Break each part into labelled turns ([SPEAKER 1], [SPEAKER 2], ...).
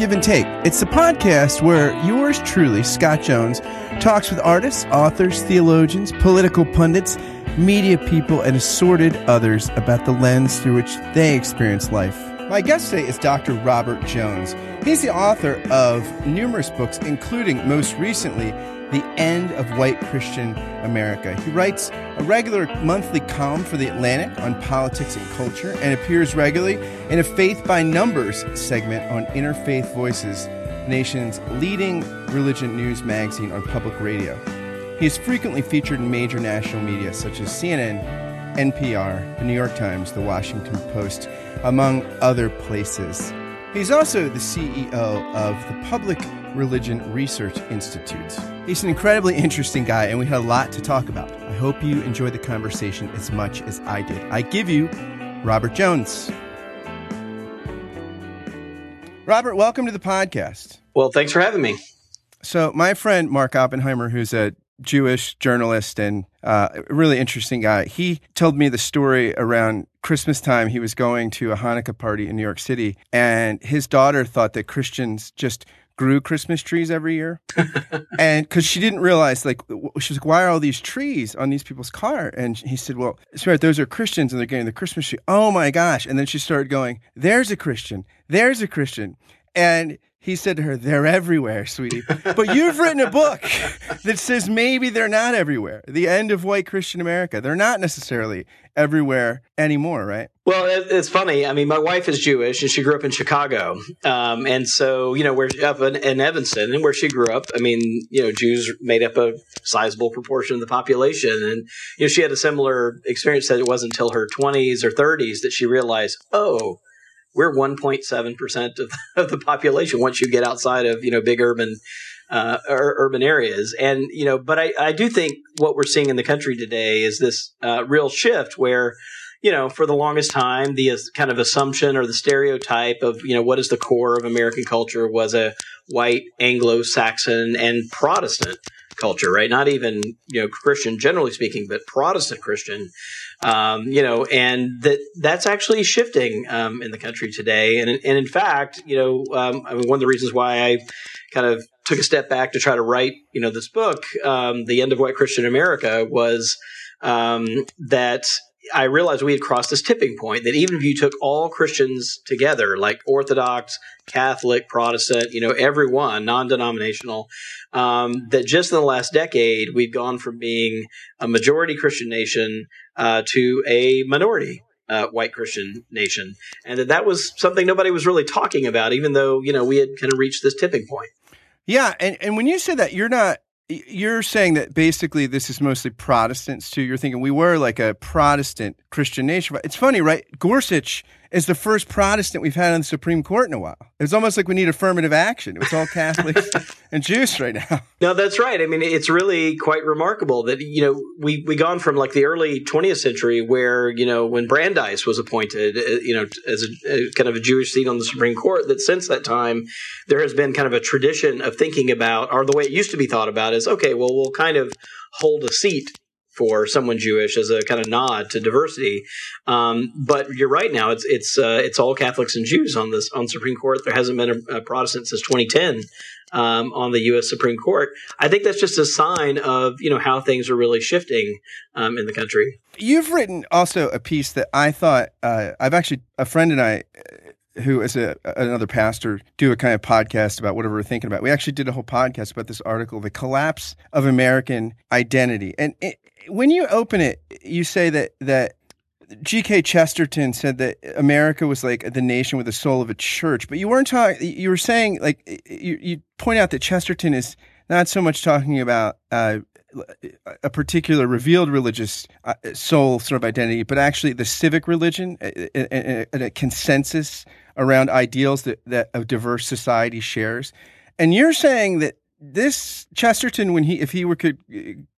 [SPEAKER 1] Give and Take. It's the podcast where yours truly, Scott Jones, talks with artists, authors, theologians, political pundits, media people, and assorted others about the lens through which they experience life. My guest today is Dr. Robert Jones. He's the author of numerous books, including most recently, The End of White Christian America. He writes a regular monthly column for The Atlantic on politics and culture and appears regularly in a Faith by Numbers segment on Interfaith Voices, nation's leading religion news magazine on public radio. He is frequently featured in major national media such as CNN, NPR, the New York Times, the Washington Post, among other places. He's also the CEO of the Public Religion Research Institute. He's an incredibly interesting guy, and we had a lot to talk about. I hope you enjoyed the conversation as much as I did. I give you Robert Jones. Robert, welcome to the podcast.
[SPEAKER 2] Well, thanks for having me.
[SPEAKER 1] So, my friend Mark Oppenheimer, who's a Jewish journalist and uh, a really interesting guy, he told me the story around Christmas time. He was going to a Hanukkah party in New York City, and his daughter thought that Christians just grew Christmas trees every year. and because she didn't realize, like, she was like, why are all these trees on these people's car? And he said, well, sweetheart, those are Christians and they're getting the Christmas tree. Oh my gosh. And then she started going, there's a Christian, there's a Christian. And he said to her, They're everywhere, sweetie. But you've written a book that says maybe they're not everywhere. The end of white Christian America. They're not necessarily everywhere anymore, right?
[SPEAKER 2] Well, it's funny. I mean, my wife is Jewish and she grew up in Chicago. Um, and so, you know, where up in, in Evanston and where she grew up, I mean, you know, Jews made up a sizable proportion of the population. And, you know, she had a similar experience that it wasn't until her 20s or 30s that she realized, oh, we're 1.7% of, of the population once you get outside of, you know, big urban uh, urban areas. And, you know, but I, I do think what we're seeing in the country today is this uh, real shift where, you know, for the longest time, the kind of assumption or the stereotype of, you know, what is the core of American culture was a white Anglo Saxon and Protestant culture, right? Not even, you know, Christian generally speaking, but Protestant Christian. Um, you know, and that that's actually shifting um, in the country today. And, and in fact, you know, um, I mean, one of the reasons why I kind of took a step back to try to write, you know, this book, um, "The End of White Christian America," was um, that I realized we had crossed this tipping point that even if you took all Christians together, like Orthodox, Catholic, Protestant, you know, everyone, non denominational, um, that just in the last decade, we've gone from being a majority Christian nation uh, to a minority uh, white Christian nation. And that that was something nobody was really talking about, even though, you know, we had kind of reached this tipping point.
[SPEAKER 1] Yeah. And, and when you say that, you're not you're saying that basically this is mostly Protestants too. You're thinking we were like a Protestant Christian nation. It's funny, right? Gorsuch is the first Protestant we've had on the Supreme Court in a while. It's almost like we need affirmative action. It's all Catholics and Jews right now.
[SPEAKER 2] No, that's right. I mean, it's really quite remarkable that you know we we gone from like the early 20th century where you know when Brandeis was appointed, uh, you know, as a, a kind of a Jewish seat on the Supreme Court. That since that time there has been kind of a tradition of thinking about, or the way it used to be thought about is okay. Well, we'll kind of hold a seat for someone Jewish as a kind of nod to diversity. Um, but you're right. Now it's it's uh, it's all Catholics and Jews on this on Supreme Court. There hasn't been a, a Protestant since 2010 um, on the U.S. Supreme Court. I think that's just a sign of you know how things are really shifting um, in the country.
[SPEAKER 1] You've written also a piece that I thought uh, I've actually a friend and I who is a, another pastor, do a kind of podcast about whatever we're thinking about. We actually did a whole podcast about this article, The Collapse of American Identity. And it, when you open it, you say that, that G.K. Chesterton said that America was like the nation with the soul of a church, but you weren't talking, you were saying, like, you, you point out that Chesterton is not so much talking about uh, a particular revealed religious uh, soul sort of identity, but actually the civic religion and a, consensus around ideals that, that a diverse society shares. And you're saying that this Chesterton, when he, if he were could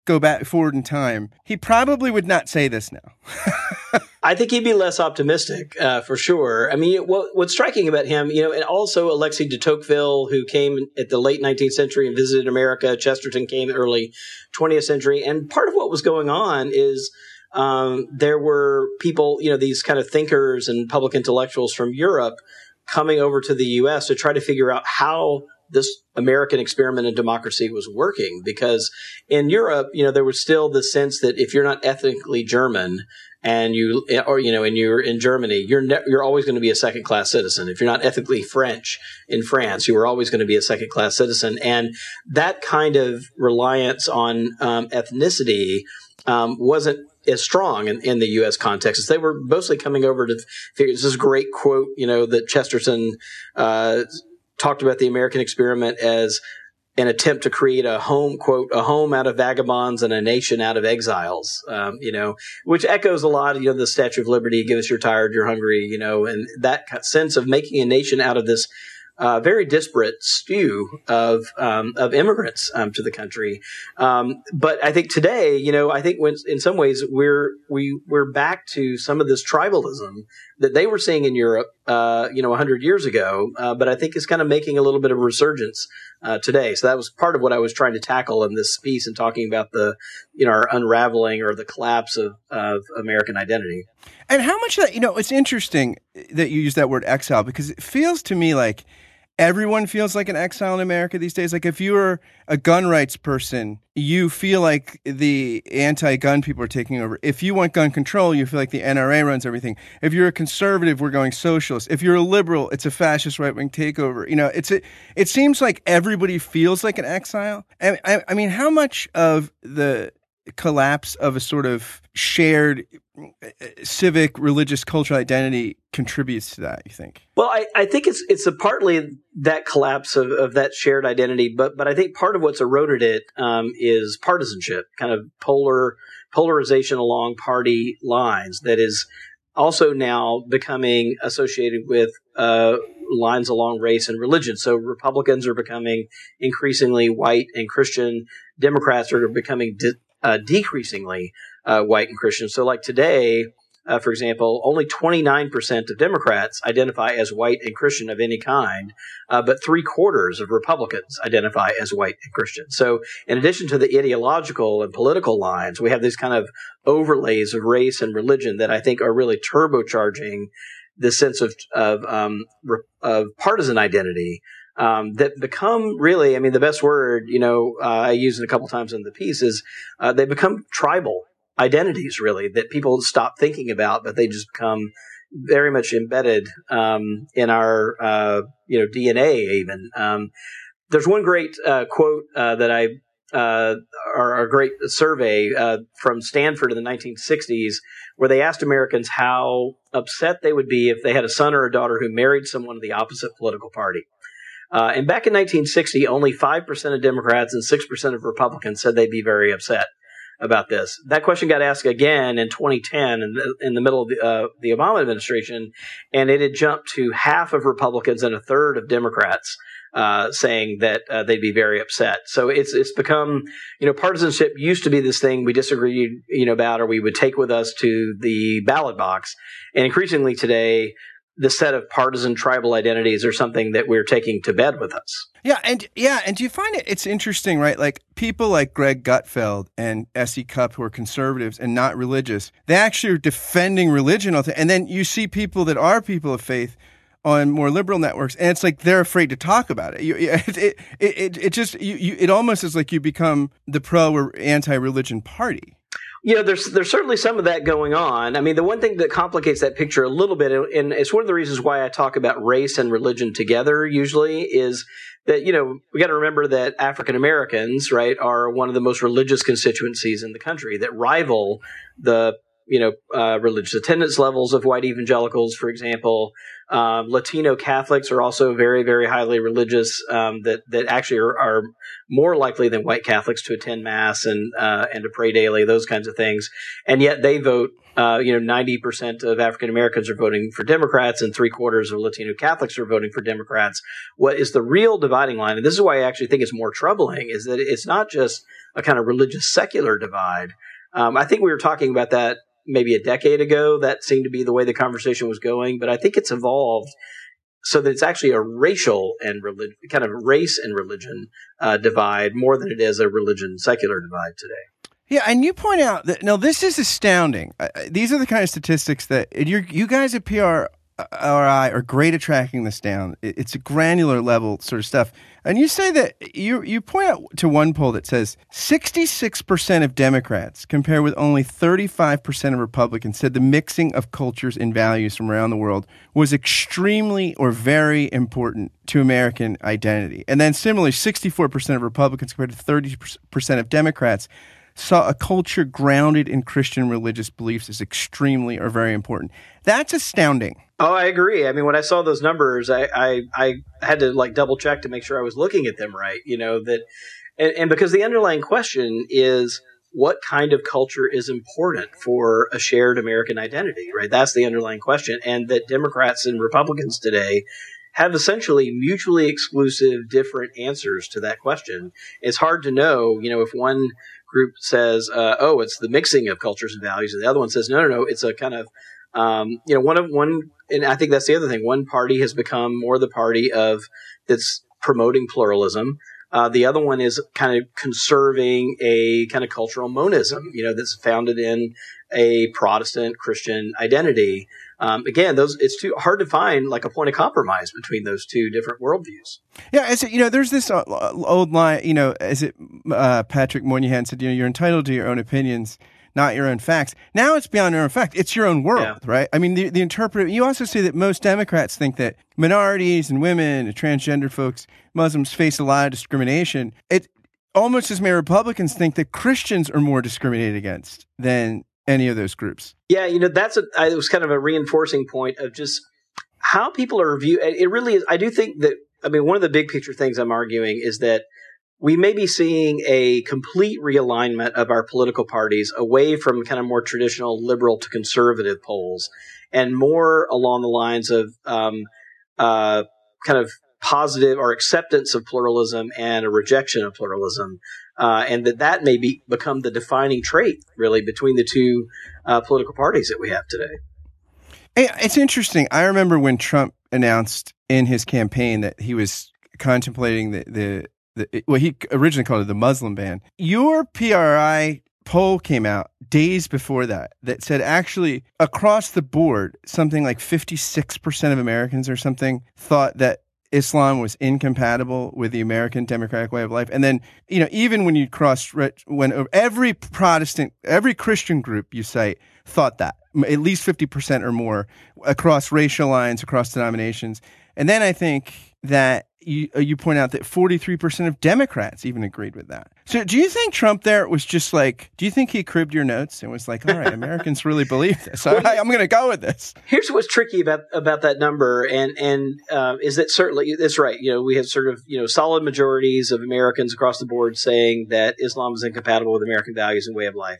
[SPEAKER 1] go back forward in time, he probably would not say this now.
[SPEAKER 2] I think he'd be less optimistic uh, for sure. I mean, what, what's striking about him, you know, and also Alexis de Tocqueville, who came at the late 19th century and visited America. Chesterton came early 20th century, and part of what was going on is. Um, there were people, you know, these kind of thinkers and public intellectuals from Europe coming over to the U.S. to try to figure out how this American experiment in democracy was working because in Europe, you know, there was still the sense that if you're not ethnically German and you, or, you know, and you're in Germany, you're, ne- you're always going to be a second class citizen. If you're not ethnically French in France, you were always going to be a second class citizen. And that kind of reliance on um, ethnicity um, wasn't as strong in, in the U.S. context. They were mostly coming over to figure. This great quote, you know, that Chesterton uh, talked about the American experiment as an attempt to create a home quote a home out of vagabonds and a nation out of exiles um, you know which echoes a lot you know the statue of liberty give us you're tired you're hungry you know and that sense of making a nation out of this uh, very disparate stew of um, of immigrants um, to the country. Um, but I think today, you know, I think when, in some ways we're we we're back to some of this tribalism that they were seeing in Europe, uh, you know, hundred years ago. Uh, but I think is kind of making a little bit of resurgence uh, today. So that was part of what I was trying to tackle in this piece and talking about the you know our unraveling or the collapse of, of American identity.
[SPEAKER 1] And how much that you know, it's interesting that you use that word exile because it feels to me like everyone feels like an exile in America these days. Like if you're a gun rights person, you feel like the anti-gun people are taking over. If you want gun control, you feel like the NRA runs everything. If you're a conservative, we're going socialist. If you're a liberal, it's a fascist right-wing takeover. You know, it's a, it seems like everybody feels like an exile. I, I, I mean, how much of the collapse of a sort of shared civic religious cultural identity contributes to that you think
[SPEAKER 2] well i, I think it's it's partly that collapse of, of that shared identity but but i think part of what's eroded it um, is partisanship kind of polar polarization along party lines that is also now becoming associated with uh, lines along race and religion. So Republicans are becoming increasingly white and Christian. Democrats are becoming di- uh, decreasingly uh, white and Christian. So, like today, uh, for example, only 29% of Democrats identify as white and Christian of any kind, uh, but three quarters of Republicans identify as white and Christian. So, in addition to the ideological and political lines, we have these kind of overlays of race and religion that I think are really turbocharging the sense of of, um, of partisan identity um, that become really, I mean, the best word, you know, uh, I use it a couple times in the piece is uh, they become tribal identities, really, that people stop thinking about, but they just become very much embedded um, in our, uh, you know, DNA even. Um, there's one great uh, quote uh, that I, uh, or a great survey from Stanford in the 1960s, where they asked Americans how upset they would be if they had a son or a daughter who married someone of the opposite political party. Uh, and back in 1960, only 5% of Democrats and 6% of Republicans said they'd be very upset about this. That question got asked again in 2010 in the, in the middle of the, uh, the, Obama administration, and it had jumped to half of Republicans and a third of Democrats uh, saying that uh, they'd be very upset. So it's it's become you know partisanship used to be this thing we disagreed you know about or we would take with us to the ballot box, and increasingly today the set of partisan tribal identities are something that we're taking to bed with us.
[SPEAKER 1] Yeah, and yeah, and do you find it it's interesting, right? Like people like Greg Gutfeld and S.E. Cupp who are conservatives and not religious, they actually are defending religion and then you see people that are people of faith on more liberal networks, and it's like they're afraid to talk about it. You, it, it, it, it, just you, you, it almost is like you become the pro or anti-religion party
[SPEAKER 2] you know, there's there's certainly some of that going on. I mean, the one thing that complicates that picture a little bit, and it's one of the reasons why I talk about race and religion together usually, is that you know we got to remember that African Americans, right, are one of the most religious constituencies in the country that rival the you know uh, religious attendance levels of white evangelicals, for example. Um, Latino Catholics are also very, very highly religious. Um, that that actually are, are, more likely than white Catholics to attend mass and uh, and to pray daily, those kinds of things. And yet they vote. Uh, you know, ninety percent of African Americans are voting for Democrats, and three quarters of Latino Catholics are voting for Democrats. What is the real dividing line? And this is why I actually think it's more troubling: is that it's not just a kind of religious secular divide. Um, I think we were talking about that maybe a decade ago, that seemed to be the way the conversation was going. But I think it's evolved so that it's actually a racial and religion, kind of race and religion uh, divide more than it is a religion secular divide today.
[SPEAKER 1] Yeah, and you point out that now this is astounding. Uh, these are the kind of statistics that you you guys at PR are great at tracking this down. It's a granular level sort of stuff. And you say that you you point out to one poll that says 66% of Democrats, compare with only 35% of Republicans, said the mixing of cultures and values from around the world was extremely or very important to American identity. And then similarly, 64% of Republicans compared to 30% of Democrats saw a culture grounded in Christian religious beliefs as extremely or very important. That's astounding.
[SPEAKER 2] Oh, I agree. I mean, when I saw those numbers, I, I, I had to like double check to make sure I was looking at them right. You know that, and, and because the underlying question is what kind of culture is important for a shared American identity, right? That's the underlying question, and that Democrats and Republicans today have essentially mutually exclusive different answers to that question. It's hard to know, you know, if one group says, uh, "Oh, it's the mixing of cultures and values," and the other one says, "No, no, no, it's a kind of um, you know one of one." And I think that's the other thing. One party has become more the party of that's promoting pluralism. Uh, the other one is kind of conserving a kind of cultural monism, you know, that's founded in a Protestant Christian identity. Um, again, those it's too hard to find like a point of compromise between those two different worldviews.
[SPEAKER 1] Yeah, as you know, there's this uh, old line, you know, as it uh, Patrick Moynihan said, you know, you're entitled to your own opinions, not your own facts. Now it's beyond your own fact; it's your own world, yeah. right? I mean, the the interpreter. You also say that most Democrats think that minorities and women, and transgender folks, Muslims face a lot of discrimination. It almost as many Republicans think that Christians are more discriminated against than any of those groups.
[SPEAKER 2] Yeah, you know, that's a, it was kind of a reinforcing point of just how people are viewed. It really is. I do think that, I mean, one of the big picture things I'm arguing is that we may be seeing a complete realignment of our political parties away from kind of more traditional liberal to conservative polls and more along the lines of um, uh, kind of positive or acceptance of pluralism and a rejection of pluralism uh, and that that may be, become the defining trait, really, between the two uh, political parties that we have today.
[SPEAKER 1] It's interesting. I remember when Trump announced in his campaign that he was contemplating the the, the well, he originally called it the Muslim ban. Your PRI poll came out days before that that said actually across the board something like 56% of Americans or something thought that Islam was incompatible with the American democratic way of life. And then, you know, even when you cross, when every Protestant, every Christian group you cite thought that, at least 50% or more across racial lines, across denominations. And then I think that you, uh, you point out that 43% of Democrats even agreed with that. So do you think Trump there was just like, do you think he cribbed your notes and was like, all right, Americans really believe this. I, am going to go with this.
[SPEAKER 2] Here's what's tricky about, about that number. And, and, uh, is that certainly, that's right. You know, we have sort of, you know, solid majorities of Americans across the board saying that Islam is incompatible with American values and way of life.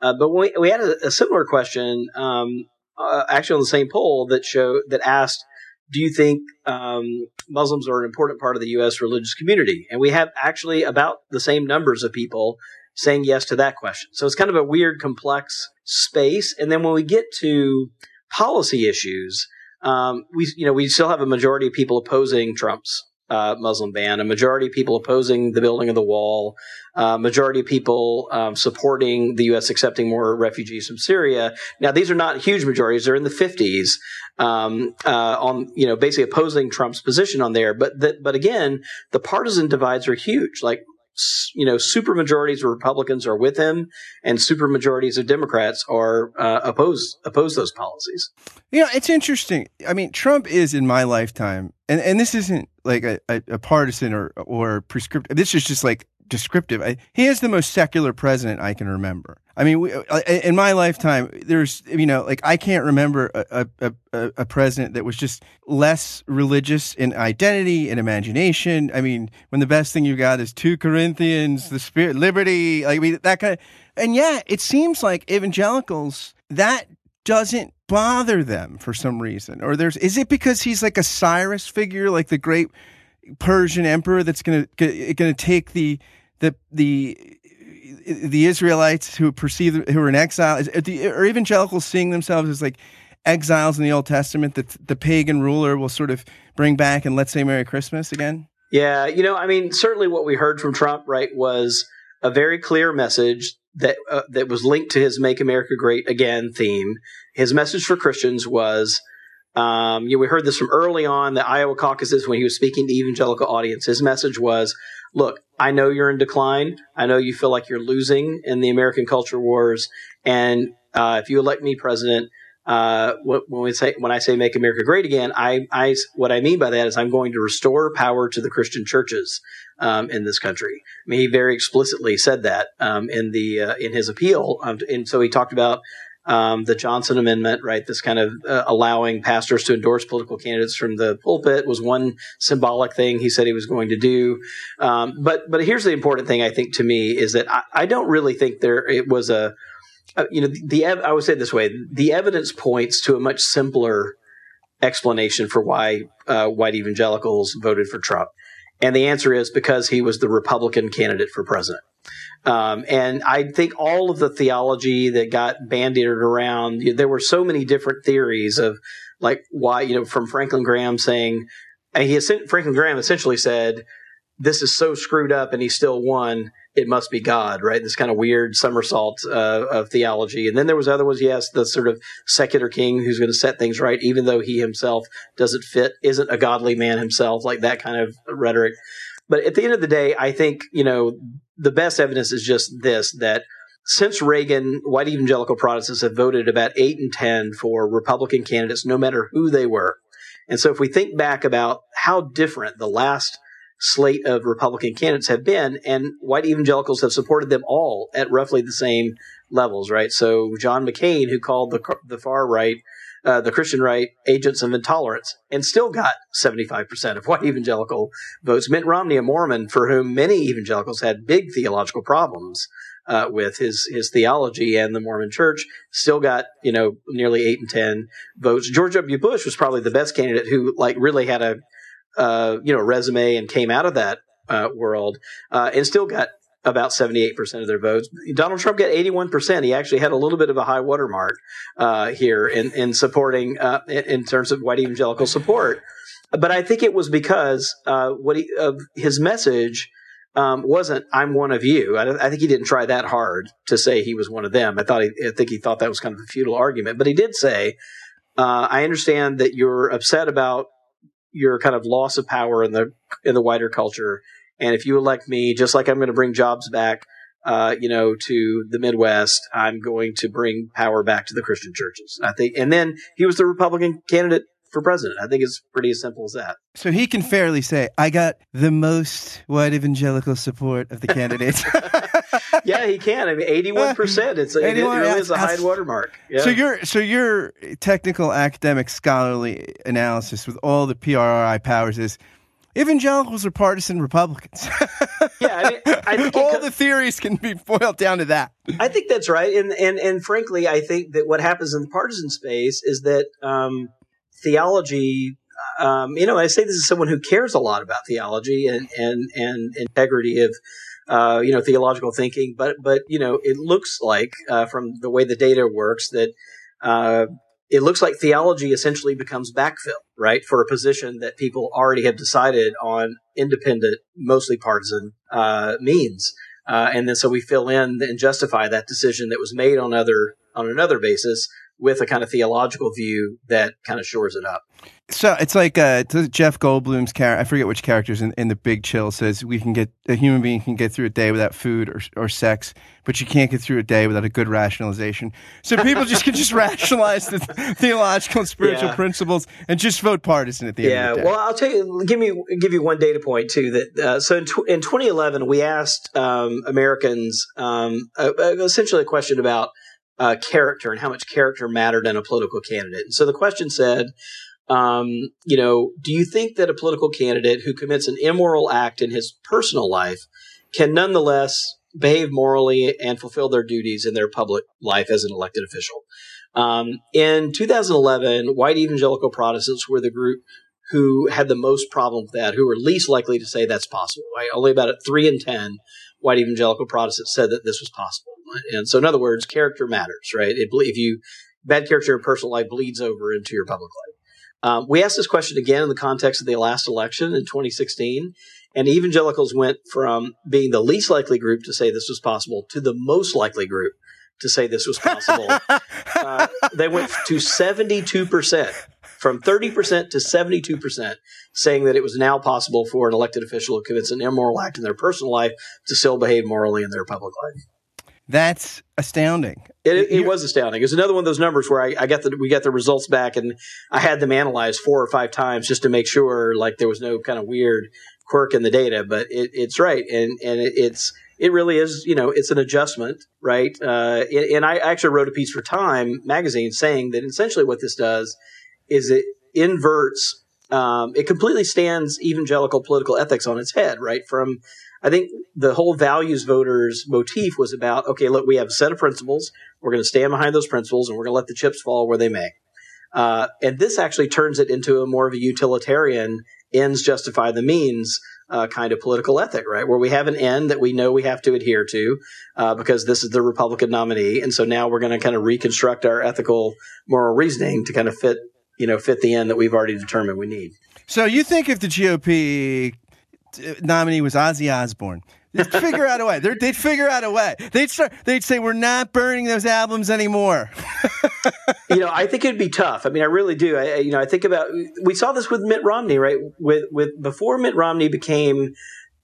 [SPEAKER 2] Uh, but we, we had a, a similar question, um, uh, actually on the same poll that showed, that asked, do you think um, Muslims are an important part of the U.S. religious community? And we have actually about the same numbers of people saying yes to that question. So it's kind of a weird, complex space. And then when we get to policy issues, um, we you know we still have a majority of people opposing Trump's uh, Muslim ban, a majority of people opposing the building of the wall, uh, majority of people um, supporting the U.S. accepting more refugees from Syria. Now, these are not huge majorities; they're in the 50s. Um, uh, on you know basically opposing Trump's position on there, but the, but again, the partisan divides are huge. Like you know, super majorities of Republicans are with him, and super majorities of Democrats are uh, oppose oppose those policies.
[SPEAKER 1] You know, it's interesting. I mean, Trump is in my lifetime, and, and this isn't like a, a, a partisan or or prescriptive. This is just like descriptive. I, he is the most secular president I can remember. I mean, we, uh, in my lifetime, there's, you know, like I can't remember a, a, a, a, president that was just less religious in identity and imagination. I mean, when the best thing you got is two Corinthians, the spirit, liberty, like I mean, that kind of, and yeah, it seems like evangelicals, that doesn't bother them for some reason. Or there's, is it because he's like a Cyrus figure, like the great Persian emperor that's going to take the, the, the, the Israelites who perceive who are in exile, the, are evangelicals seeing themselves as like exiles in the Old Testament that the pagan ruler will sort of bring back and let's say Merry Christmas again?
[SPEAKER 2] Yeah, you know, I mean, certainly what we heard from Trump, right, was a very clear message that uh, that was linked to his "Make America Great Again" theme. His message for Christians was Um, you know, we heard this from early on the Iowa caucuses when he was speaking to evangelical audience. His message was, "Look, I know you're in decline. I know you feel like you're losing in the American culture wars, and uh, if you elect me president." Uh, when we say when I say make America great again, I, I what I mean by that is I'm going to restore power to the Christian churches um, in this country. I mean, he very explicitly said that um, in the uh, in his appeal, um, and so he talked about um, the Johnson Amendment, right? This kind of uh, allowing pastors to endorse political candidates from the pulpit was one symbolic thing he said he was going to do. Um, but but here's the important thing I think to me is that I, I don't really think there it was a uh, you know the, the I would say it this way the evidence points to a much simpler explanation for why uh, white evangelicals voted for Trump. And the answer is because he was the Republican candidate for president. Um, and I think all of the theology that got bandied around, there were so many different theories of like why, you know, from Franklin Graham saying, and he Franklin Graham essentially said, this is so screwed up and he still won it must be God, right? This kind of weird somersault uh, of theology. And then there was other ones, yes, the sort of secular king who's going to set things right, even though he himself doesn't fit, isn't a godly man himself, like that kind of rhetoric. But at the end of the day, I think, you know, the best evidence is just this, that since Reagan, white evangelical Protestants have voted about eight and 10 for Republican candidates, no matter who they were. And so if we think back about how different the last – slate of Republican candidates have been, and white evangelicals have supported them all at roughly the same levels, right? So John McCain, who called the the far right, uh, the Christian right, agents of intolerance, and still got 75% of white evangelical votes. Mitt Romney, a Mormon, for whom many evangelicals had big theological problems. Uh, with his his theology and the Mormon Church, still got you know nearly eight and ten votes. George W. Bush was probably the best candidate who like really had a uh, you know resume and came out of that uh, world uh, and still got about 78% of their votes. Donald Trump got 81%. He actually had a little bit of a high watermark uh, here in, in supporting, uh, in, terms of white evangelical support. But I think it was because uh, what he, of his message um, wasn't "I'm one of you." I, I, think he didn't try that hard to say he was one of them. I thought he, I think he thought that was kind of a futile argument. But he did say, "I understand that you're upset about your kind of loss of power in the in the wider culture. And if you elect me, just like I'm going to bring jobs back, uh, you know, to the Midwest, I'm going to bring power back to the Christian churches. I think, and then he was the Republican candidate for president. I think it's pretty as simple as that.
[SPEAKER 1] So he can fairly say, I got the most white evangelical support of the candidates.
[SPEAKER 2] yeah, he can. I mean, eighty-one percent. It's 81, it really is a high watermark.
[SPEAKER 1] Yeah. So your so your technical, academic, scholarly analysis with all the PRI powers is evangelicals are partisan Republicans.
[SPEAKER 2] yeah, I, mean, I think
[SPEAKER 1] all it, the theories can be boiled down to that.
[SPEAKER 2] I think that's right, and and and frankly, I think that what happens in the partisan space is that um, theology. Um, you know, I say this as someone who cares a lot about theology and and and integrity of uh, you know, theological thinking. But but you know, it looks like uh, from the way the data works that uh, it looks like theology essentially becomes backfill, right, for a position that people already have decided on independent, mostly partisan uh, means. Uh, and then so we fill in and justify that decision that was made on other on another basis with a kind of theological view that kind of shores it up.
[SPEAKER 1] So it's like uh, Jeff Goldblum's character. I forget which characters in, in the Big Chill says we can get a human being can get through a day without food or, or sex, but you can't get through a day without a good rationalization. So people just can just rationalize the theological and spiritual yeah. principles and just vote partisan at the
[SPEAKER 2] yeah,
[SPEAKER 1] end of the
[SPEAKER 2] day. Yeah, well, I'll tell you. Give me give you one data point too. That uh, so in, tw- in 2011 we asked um, Americans um, uh, essentially a question about uh, character and how much character mattered in a political candidate. And so the question said, um, you know, do you think that a political candidate who commits an immoral act in his personal life can nonetheless behave morally and fulfill their duties in their public life as an elected official? Um, in 2011, white evangelical Protestants were the group who had the most problem with that, who were least likely to say that's possible. Right? Only about three in ten white evangelical Protestants said that this was possible. And so, in other words, character matters, right? It, if you bad character in personal life bleeds over into your public life. Um, we asked this question again in the context of the last election in 2016, and evangelicals went from being the least likely group to say this was possible to the most likely group to say this was possible. uh, they went to 72%. from 30% to 72% saying that it was now possible for an elected official who commits an immoral act in their personal life to still behave morally in their public life.
[SPEAKER 1] That's astounding.
[SPEAKER 2] It, it, it was astounding. It's another one of those numbers where I, I got the we got the results back, and I had them analyzed four or five times just to make sure like there was no kind of weird quirk in the data. But it, it's right, and and it's it really is. You know, it's an adjustment, right? Uh, and I actually wrote a piece for Time magazine saying that essentially what this does is it inverts. Um, it completely stands evangelical political ethics on its head, right? From I think the whole values voters motif was about okay, look, we have a set of principles. We're going to stand behind those principles, and we're going to let the chips fall where they may. Uh, and this actually turns it into a more of a utilitarian ends justify the means uh, kind of political ethic, right? Where we have an end that we know we have to adhere to uh, because this is the Republican nominee, and so now we're going to kind of reconstruct our ethical moral reasoning to kind of fit, you know, fit the end that we've already determined we need.
[SPEAKER 1] So you think if the GOP nominee was Ozzy Osbourne. They'd figure out a way. they would figure out a way. They'd start. They'd say, "We're not burning those albums anymore."
[SPEAKER 2] you know, I think it'd be tough. I mean, I really do. I, you know, I think about. We saw this with Mitt Romney, right? With with before Mitt Romney became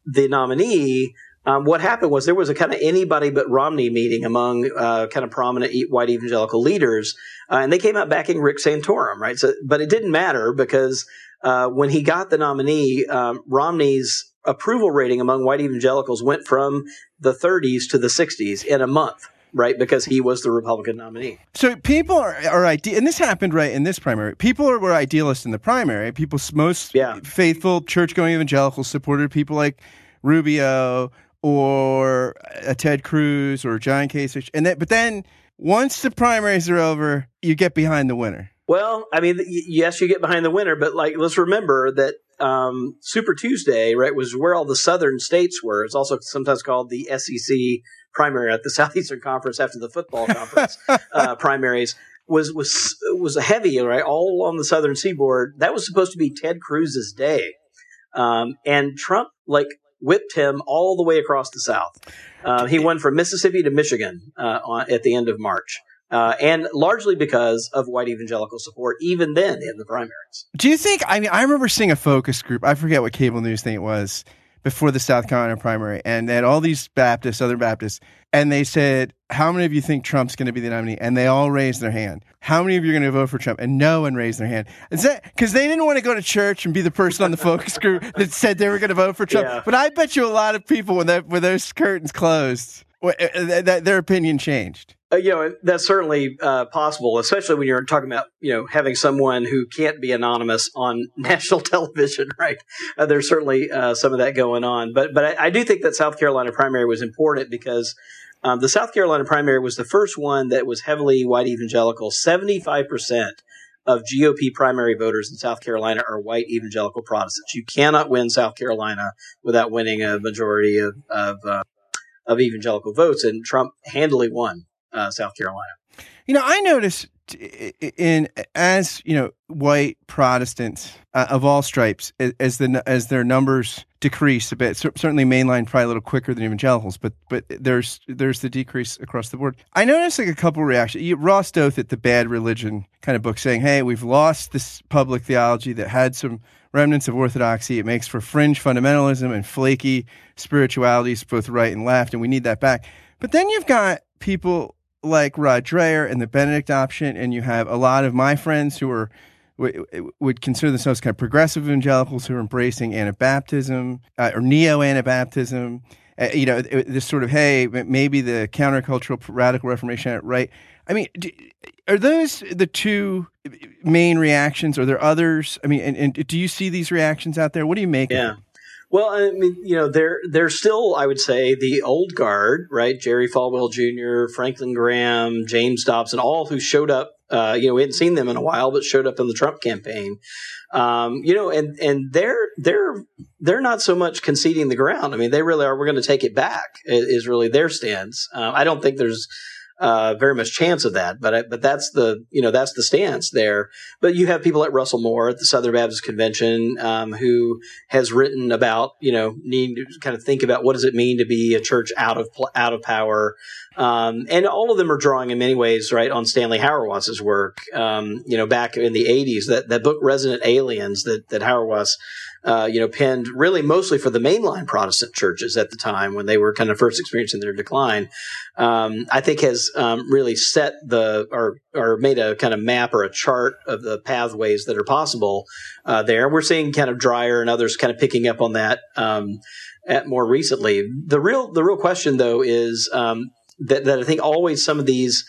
[SPEAKER 2] the nominee. Um, what happened was there was a kind of anybody but Romney meeting among uh, kind of prominent white evangelical leaders, uh, and they came out backing Rick Santorum, right? So, but it didn't matter because uh, when he got the nominee, um, Romney's approval rating among white evangelicals went from the 30s to the 60s in a month right? Because he was the Republican nominee.
[SPEAKER 1] So people are, are ide- and this happened right in this primary. People are, were idealists in the primary. People most yeah. faithful church going evangelicals supported people like Rubio or a Ted Cruz or John Kasich, and that. But then once the primaries are over, you get behind the winner.
[SPEAKER 2] Well, I mean, yes, you get behind the winner, but like, let's remember that um, Super Tuesday, right, was where all the southern states were. It's also sometimes called the SEC primary at the Southeastern Conference after the football conference uh, primaries. Was was was a heavy right all along the southern seaboard. That was supposed to be Ted Cruz's day, um, and Trump like whipped him all the way across the South. Uh, he won from Mississippi to Michigan uh, on, at the end of March uh, and largely because of white evangelical support, even then in the primaries.
[SPEAKER 1] Do you think? I mean, I remember seeing a focus group. I forget what cable news thing it was before the South Carolina primary, and they had all these Baptists, Southern Baptists, and they said, "How many of you think Trump's going to be the nominee?" And they all raised their hand. How many of you are going to vote for Trump? And no one raised their hand. Is that because they didn't want to go to church and be the person on the focus group that said they were going to vote for Trump? Yeah. But I bet you a lot of people when that when those curtains closed, their opinion changed.
[SPEAKER 2] Uh, you know, that's certainly uh, possible, especially when you're talking about, you know, having someone who can't be anonymous on national television, right? Uh, there's certainly uh, some of that going on. But, but I, I, do think that South Carolina primary was important because um, the South Carolina primary was the first one that was heavily white evangelical. 75% of GOP primary voters in South Carolina are white evangelical Protestants. You cannot win South Carolina without winning a majority of, of, uh, of evangelical votes, and Trump handily won uh, South Carolina.
[SPEAKER 1] You know, I notice in as you know, white Protestants uh, of all stripes, as the as their numbers decrease a bit. Certainly, mainline probably a little quicker than evangelicals, but but there's there's the decrease across the board. I noticed like a couple reactions. Ross Douthat at the Bad Religion kind of book saying, "Hey, we've lost this public theology that had some remnants of orthodoxy. It makes for fringe fundamentalism and flaky spiritualities, both right and left, and we need that back." But then you've got people like Rod Dreher and the Benedict option, and you have a lot of my friends who are would consider themselves kind of progressive evangelicals who are embracing Anabaptism uh, or neo Anabaptism. Uh, you know, this sort of hey, maybe the countercultural radical Reformation, right? I mean, do, are those the two main reactions? Are there others? I mean, and, and do you see these reactions out there? What do you make?
[SPEAKER 2] Yeah. Well, I mean, you know, they're they're still, I would say, the old guard, right? Jerry Falwell Jr., Franklin Graham, James Dobson, all who showed up. Uh, you know, we hadn't seen them in a while, but showed up in the Trump campaign. Um, you know, and and they're they're they're not so much conceding the ground. I mean, they really are. We're going to take it back. Is really their stance. Uh, I don't think there's uh, very much chance of that. But but that's the you know that's the stance there. But you have people like Russell Moore at the Southern Baptist Convention um, who has written about you know needing to kind of think about what does it mean to be a church out of out of power. Um, and all of them are drawing in many ways, right, on Stanley Hauerwas's work. Um, you know, back in the '80s, that that book "Resident Aliens" that that Hauerwas uh, you know, penned really mostly for the mainline Protestant churches at the time when they were kind of first experiencing their decline, um, I think has um, really set the or or made a kind of map or a chart of the pathways that are possible uh, there. We're seeing kind of Dreher and others kind of picking up on that um, at more recently. The real the real question though is um, that that I think always some of these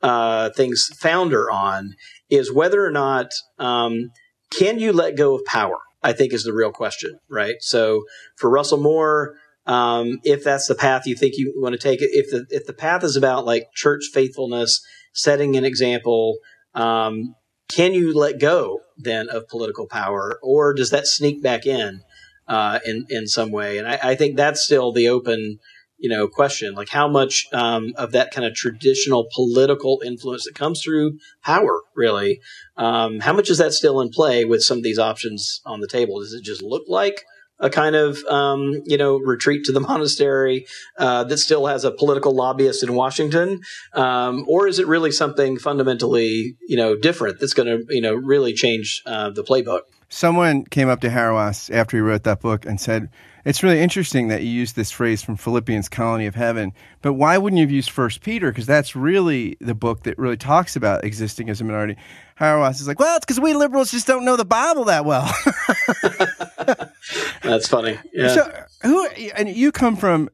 [SPEAKER 2] uh, things founder on is whether or not um, can you let go of power I think is the real question, right? So for Russell Moore, um, if that's the path you think you want to take, if the if the path is about like church faithfulness, setting an example, um, can you let go then of political power, or does that sneak back in uh, in in some way? And I, I think that's still the open you know question like how much um, of that kind of traditional political influence that comes through power really um, how much is that still in play with some of these options on the table does it just look like a kind of um, you know retreat to the monastery uh, that still has a political lobbyist in Washington, um, or is it really something fundamentally you know different that's going to you know really change uh, the playbook?
[SPEAKER 1] Someone came up to Hauerwas after he wrote that book and said, it's really interesting that you use this phrase from Philippians, colony of heaven. But why wouldn't you have used First Peter? Because that's really the book that really talks about existing as a minority. Hauerwas is like, well, it's because we liberals just don't know the Bible that well.
[SPEAKER 2] that's funny. Yeah.
[SPEAKER 1] So, who and you come from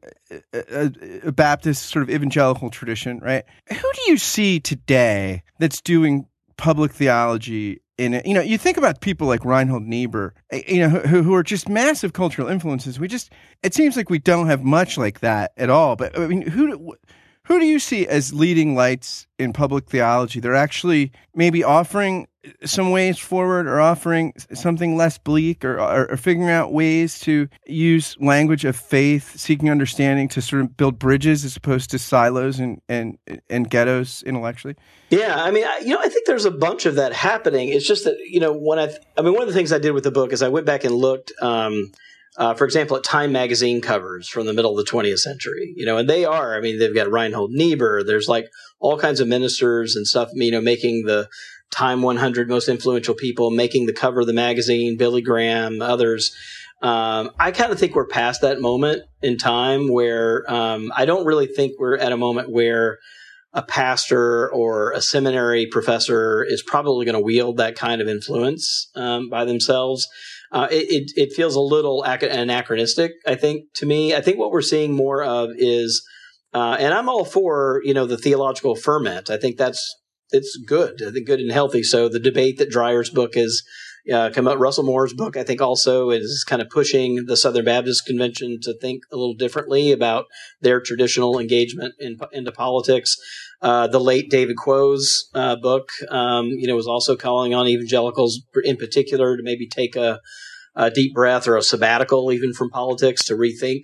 [SPEAKER 1] a, a Baptist sort of evangelical tradition, right? Who do you see today that's doing public theology in it. You know, you think about people like Reinhold Niebuhr, eh, you know, who, who are just massive cultural influences. We just, it seems like we don't have much like that at all. But I mean, who, who do you see as leading lights in public theology? They're actually maybe offering some ways forward or offering something less bleak or, or, or, figuring out ways to use language of faith, seeking understanding to sort of build bridges as opposed to silos and, and, and ghettos intellectually?
[SPEAKER 2] Yeah, I mean, I, you know, I think there's a bunch of that happening. It's just that, you know, when I, I mean, one of the things I did with the book is I went back and looked, um, uh, for example, at Time magazine covers from the middle of the 20th century, you know, and they are, I mean, they've got Reinhold Niebuhr. There's like all kinds of ministers and stuff, you know, making the, Time 100 most influential people making the cover of the magazine, Billy Graham, others. Um, I kind of think we're past that moment in time where um, I don't really think we're at a moment where a pastor or a seminary professor is probably going to wield that kind of influence um, by themselves. Uh, it, it, it, feels a little anachronistic, I think, to me. I think what we're seeing more of is, uh, and I'm all for, you know, the theological ferment. I think that's it's good, good and healthy. So the debate that Dreher's book has uh, come up, Russell Moore's book, I think also is kind of pushing the Southern Baptist Convention to think a little differently about their traditional engagement in, into politics. Uh, the late David Kuo's uh, book, um, you know, was also calling on evangelicals in particular to maybe take a, a deep breath or a sabbatical even from politics to rethink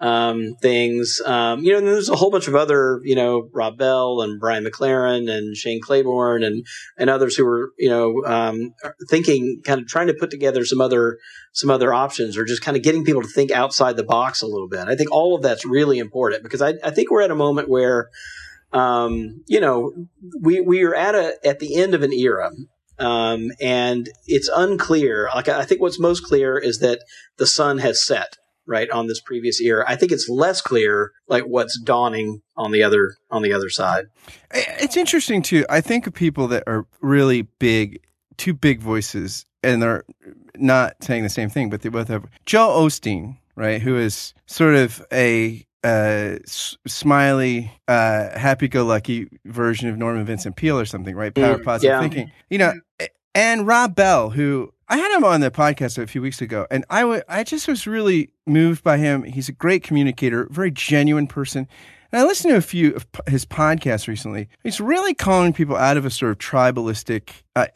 [SPEAKER 2] um, things. Um, you know, and there's a whole bunch of other, you know, Rob Bell and Brian McLaren and Shane Claiborne and and others who were, you know, um, thinking, kind of trying to put together some other some other options or just kind of getting people to think outside the box a little bit. I think all of that's really important because I, I think we're at a moment where. Um, you know, we we are at a at the end of an era, um, and it's unclear. Like I think what's most clear is that the sun has set right on this previous era. I think it's less clear like what's dawning on the other on the other side.
[SPEAKER 1] It's interesting too. I think of people that are really big, two big voices, and they're not saying the same thing, but they both have Joel Osteen, right, who is sort of a uh, s- smiley, uh, happy-go-lucky version of Norman Vincent Peale or something, right? Power mm, positive yeah. thinking, you know. And Rob Bell, who I had him on the podcast a few weeks ago, and I, w- I just was really moved by him. He's a great communicator, very genuine person. And I listened to a few of his podcasts recently. He's really calling people out of a sort of tribalistic, uh,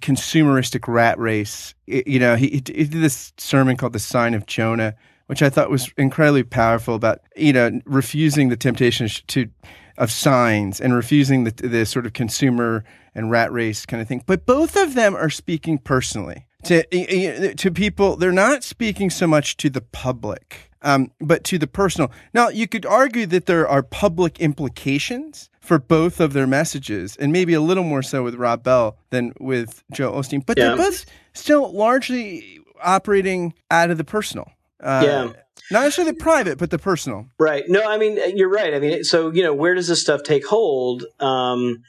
[SPEAKER 1] consumeristic rat race. You know, he, he did this sermon called "The Sign of Jonah," which I thought was incredibly powerful about you know refusing the temptation to of signs and refusing the, the sort of consumer and rat race kind of thing. But both of them are speaking personally to to people. They're not speaking so much to the public, um, but to the personal. Now, you could argue that there are public implications for both of their messages, and maybe a little more so with Rob Bell than with Joe Osteen. But yeah. they're both still largely operating out of the personal.
[SPEAKER 2] Uh, yeah.
[SPEAKER 1] Not necessarily the private, but the personal.
[SPEAKER 2] Right. No, I mean, you're right. I mean, so, you know, where does this stuff take hold? Um,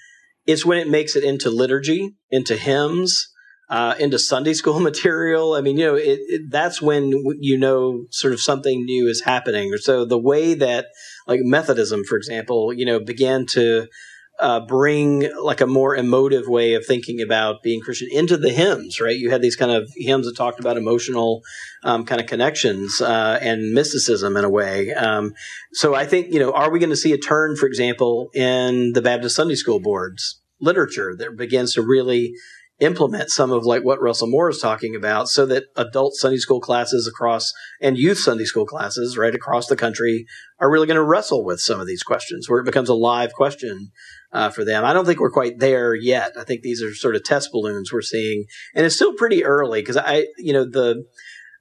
[SPEAKER 2] it's when it makes it into liturgy, into hymns, uh, into Sunday school material. I mean, you know, it, it, that's when you know sort of something new is happening. So the way that, like Methodism, for example, you know, began to uh, bring like a more emotive way of thinking about being Christian into the hymns, right? You had these kind of hymns that talked about emotional um, kind of connections uh, and mysticism in a way. Um, so I think, you know, are we going to see a turn, for example, in the Baptist Sunday School Board's literature that begins to really implement some of like what Russell Moore is talking about so that adult Sunday school classes across and youth Sunday school classes right across the country are really going to wrestle with some of these questions where it becomes a live question uh, for them. I don't think we're quite there yet. I think these are sort of test balloons we're seeing and it's still pretty early because I, you know, the,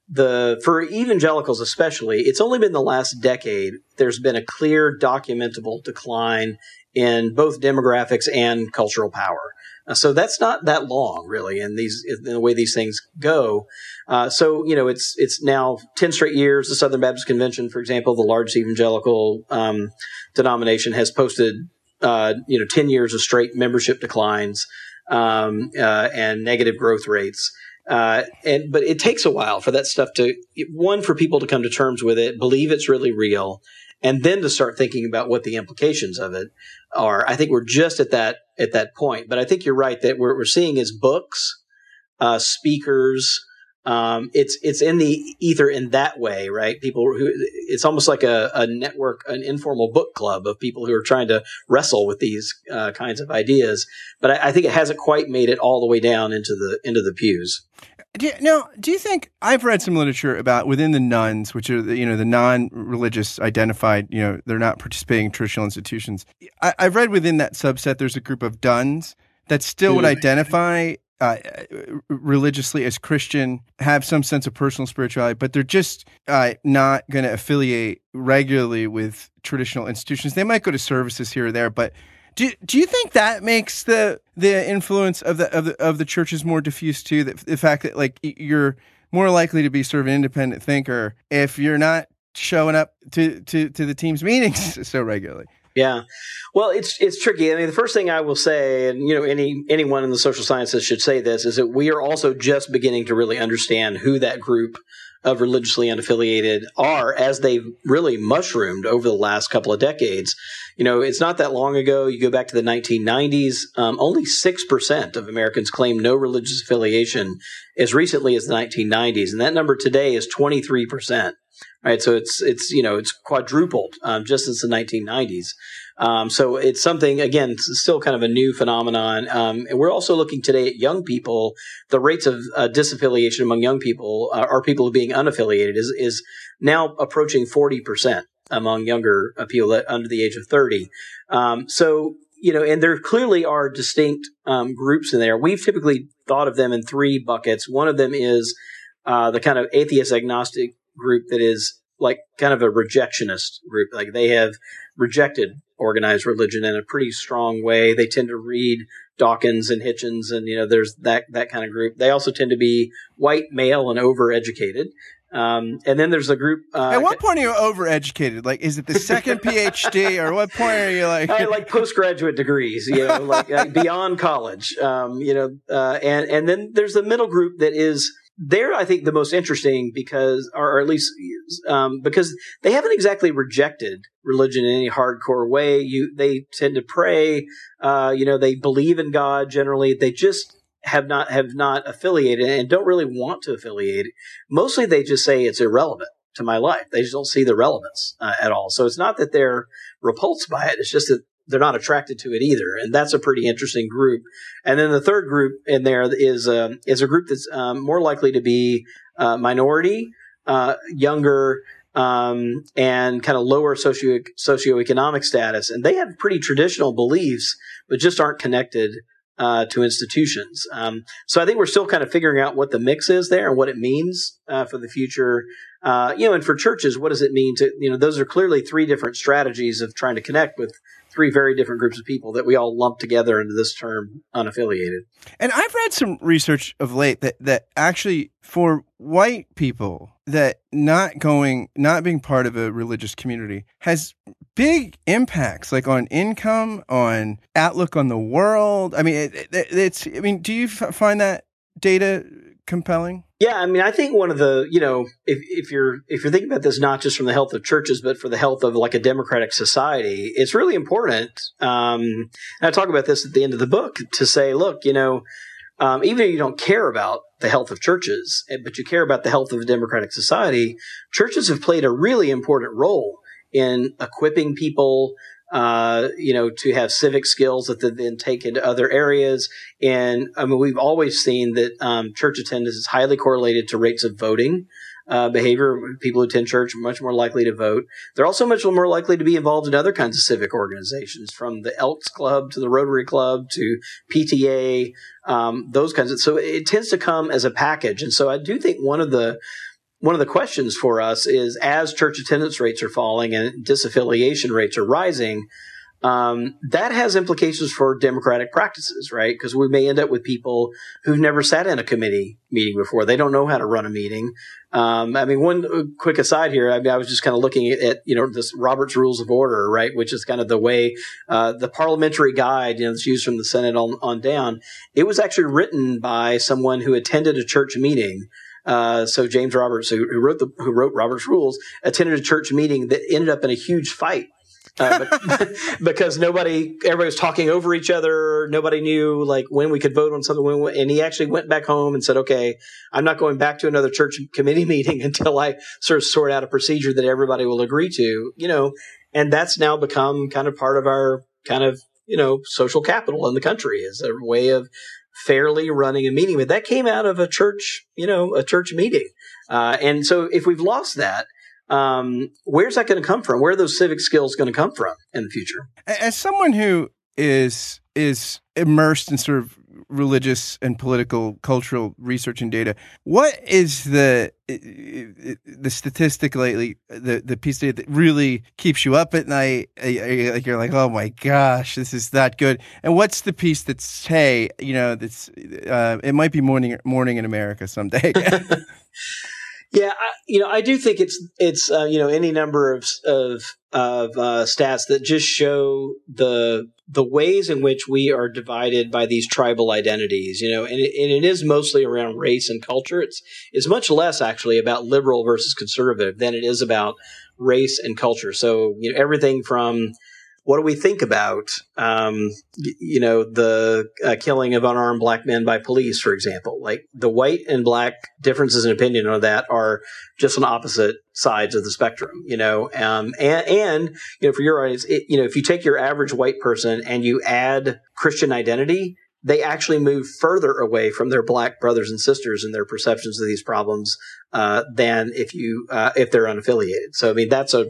[SPEAKER 2] the for evangelicals especially it's only been the last decade there's been a clear documentable decline in both demographics and cultural power so that's not that long, really, in these in the way these things go. Uh, so you know, it's it's now ten straight years. The Southern Baptist Convention, for example, the largest evangelical um, denomination, has posted uh, you know ten years of straight membership declines um, uh, and negative growth rates. Uh, and but it takes a while for that stuff to one for people to come to terms with it, believe it's really real, and then to start thinking about what the implications of it are. I think we're just at that at that point. But I think you're right that what we're seeing is books, uh, speakers. Um, it's it's in the ether in that way, right? People who it's almost like a, a network, an informal book club of people who are trying to wrestle with these uh, kinds of ideas. But I, I think it hasn't quite made it all the way down into the into the pews.
[SPEAKER 1] Do you, now, do you think I've read some literature about within the nones, which are the, you know the non-religious identified, you know, they're not participating in traditional institutions. I, have read within that subset there's a group of dones that still mm. would identify uh, religiously as Christian, have some sense of personal spirituality, but they're just uh, not going to affiliate regularly with traditional institutions. They might go to services here or there, but do do you think that makes the the influence of the of the of the churches more diffuse too? That the fact that like you're more likely to be sort of an independent thinker if you're not showing up to to to the team's meetings so regularly.
[SPEAKER 2] Yeah, well, it's it's tricky. I mean, the first thing I will say, and you know, any anyone in the social sciences should say this, is that we are also just beginning to really understand who that group of religiously unaffiliated are as they've really mushroomed over the last couple of decades. You know, it's not that long ago. You go back to the 1990s, um, only 6% of Americans claim no religious affiliation as recently as the 1990s. And that number today is 23%. Right. So it's, it's, you know, it's quadrupled um, just since the 1990s. Um, so it's something again, still kind of a new phenomenon. Um, and we're also looking today at young people. The rates of uh, disaffiliation among young people, uh, or people being unaffiliated, is is now approaching forty percent among younger people under the age of thirty. Um, so you know, and there clearly are distinct um, groups in there. We've typically thought of them in three buckets. One of them is uh, the kind of atheist agnostic group that is like kind of a rejectionist group. Like they have rejected organized religion in a pretty strong way. They tend to read Dawkins and Hitchens, and you know, there's that that kind of group. They also tend to be white, male, and overeducated. Um, and then there's a group.
[SPEAKER 1] Uh, At what point are you overeducated? Like, is it the second PhD, or what point are you like?
[SPEAKER 2] I like postgraduate degrees, you know, like, like beyond college, um, you know, uh, and and then there's the middle group that is they're I think the most interesting because, or, at least um, because they haven't exactly rejected religion in any hardcore way. You they tend to pray, uh, you know, they believe in God generally. They just have not have not affiliated and don't really want to affiliate. Mostly, they just say it's irrelevant to my life. They just don't see the relevance uh, at all. So it's not that they're repulsed by it. It's just that they're not attracted to it either, and that's a pretty interesting group. And then the third group in there is um, is a group that's um, more likely to be uh, minority, uh, younger, um, and kind of lower socio socioeconomic status, and they have pretty traditional beliefs, but just aren't connected uh, to institutions. Um, so I think we're still kind of figuring out what the mix is there and what it means uh, for the future. Uh, you know, and for churches, what does it mean to you know? Those are clearly three different strategies of trying to connect with three very different groups of people that we all lump together into this term unaffiliated.
[SPEAKER 1] And I've read some research of late that that actually for white people that not going not being part of a religious community has big impacts like on income on outlook on the world i mean it, it, it's i mean do you f- find that data compelling
[SPEAKER 2] yeah, I mean, I think one of the, you know, if, if you're if you're thinking about this not just from the health of churches, but for the health of like a democratic society, it's really important. Um, I talk about this at the end of the book to say, look, you know, um, even if you don't care about the health of churches, eh, but you care about the health of a democratic society, churches have played a really important role in equipping people uh, you know, to have civic skills that they then take into other areas. And I mean, we've always seen that um, church attendance is highly correlated to rates of voting. Uh, behavior. People who attend church are much more likely to vote. They're also much more likely to be involved in other kinds of civic organizations, from the Elks Club to the Rotary Club to PTA, um, those kinds of. So it tends to come as a package, and so I do think one of the one of the questions for us is as church attendance rates are falling and disaffiliation rates are rising, um, that has implications for democratic practices, right? Because we may end up with people who've never sat in a committee meeting before. They don't know how to run a meeting. Um, I mean, one uh, quick aside here. I mean, I was just kind of looking at, at, you know this Robert's Rules of Order, right, which is kind of the way uh, the parliamentary guide, you know, that's used from the Senate on, on down. It was actually written by someone who attended a church meeting uh, so James Roberts, who, who, wrote the who wrote Robert's Rules, attended a church meeting that ended up in a huge fight. Uh, because nobody, everybody was talking over each other. Nobody knew like when we could vote on something. When, and he actually went back home and said, "Okay, I'm not going back to another church committee meeting until I sort of sort out a procedure that everybody will agree to." You know, and that's now become kind of part of our kind of you know social capital in the country is a way of fairly running a meeting, but that came out of a church, you know, a church meeting. Uh, and so if we've lost that, um, where's that going to come from? Where are those civic skills going to come from in the future?
[SPEAKER 1] As someone who is is immersed in sort of religious and political cultural research and data. What is the the statistic lately? The the piece that really keeps you up at night? Like you're like, oh my gosh, this is that good. And what's the piece that's hey, you know, that's uh, it might be morning morning in America someday.
[SPEAKER 2] Yeah, I, you know, I do think it's it's uh, you know any number of of of uh, stats that just show the the ways in which we are divided by these tribal identities. You know, and it, and it is mostly around race and culture. It's it's much less actually about liberal versus conservative than it is about race and culture. So you know everything from what do we think about, um, you know, the uh, killing of unarmed black men by police, for example? Like the white and black differences in opinion on that are just on opposite sides of the spectrum, you know. Um, and, and, you know, for your audience, it, you know, if you take your average white person and you add Christian identity, they actually move further away from their black brothers and sisters and their perceptions of these problems uh, than if you uh, if they're unaffiliated. So I mean that's a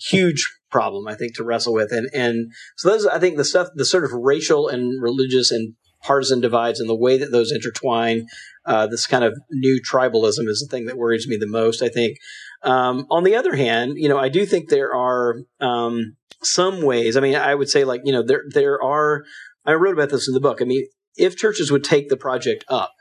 [SPEAKER 2] huge problem, I think, to wrestle with. And, and so those, I think the stuff, the sort of racial and religious and partisan divides and the way that those intertwine, uh, this kind of new tribalism is the thing that worries me the most, I think. Um, on the other hand, you know, I do think there are, um, some ways, I mean, I would say like, you know, there, there are, I wrote about this in the book. I mean, if churches would take the project up,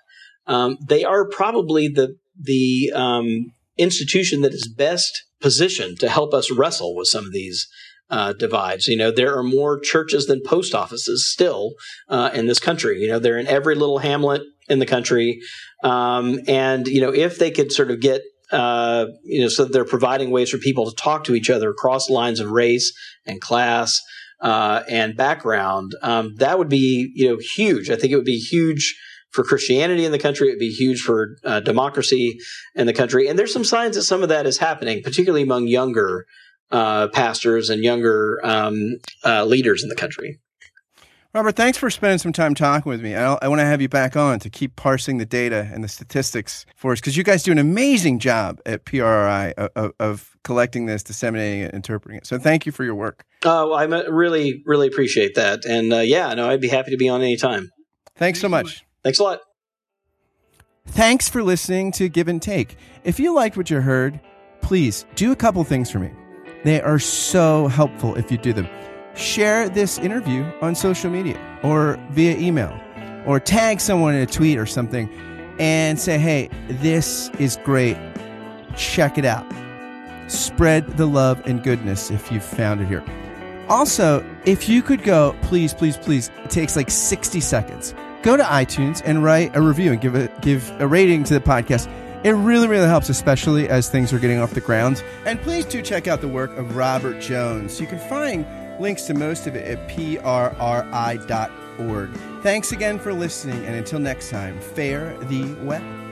[SPEAKER 2] um, they are probably the, the, um, institution that is best positioned to help us wrestle with some of these uh, divides. You know, there are more churches than post offices still uh, in this country. You know, they're in every little hamlet in the country. Um, and, you know, if they could sort of get uh, you know, so they're providing ways for people to talk to each other across lines of race and class uh, and background. Um, that would be, you know, huge. I think it would be huge for Christianity in the country. It'd be huge for uh, democracy in the country. And there's some signs that some of that is happening, particularly among younger uh, pastors and younger um, uh, leaders in the country.
[SPEAKER 1] Robert, thanks for spending some time talking with me. I, I want to have you back on to keep parsing the data and the statistics for us because you guys do an amazing job at PRRI of, of, collecting this, disseminating it, interpreting it. So thank you for your work.
[SPEAKER 2] Oh, I really, really appreciate that. And uh, yeah, no, I'd be happy to be on anytime.
[SPEAKER 1] Thanks so much.
[SPEAKER 2] Thanks a lot.
[SPEAKER 1] Thanks for listening to Give and Take. If you liked what you heard, please do a couple things for me. They are so helpful if you do them share this interview on social media or via email or tag someone in a tweet or something and say, hey, this is great. Check it out. Spread the love and goodness if you've found it here. Also, if you could go, please, please, please, it takes like 60 seconds. Go to iTunes and write a review and give a, give a rating to the podcast. It really, really helps, especially as things are getting off the ground. And please do check out the work of Robert Jones. You can find Links to most of it at prri.org. Thanks again for listening, and until next time, fare thee well.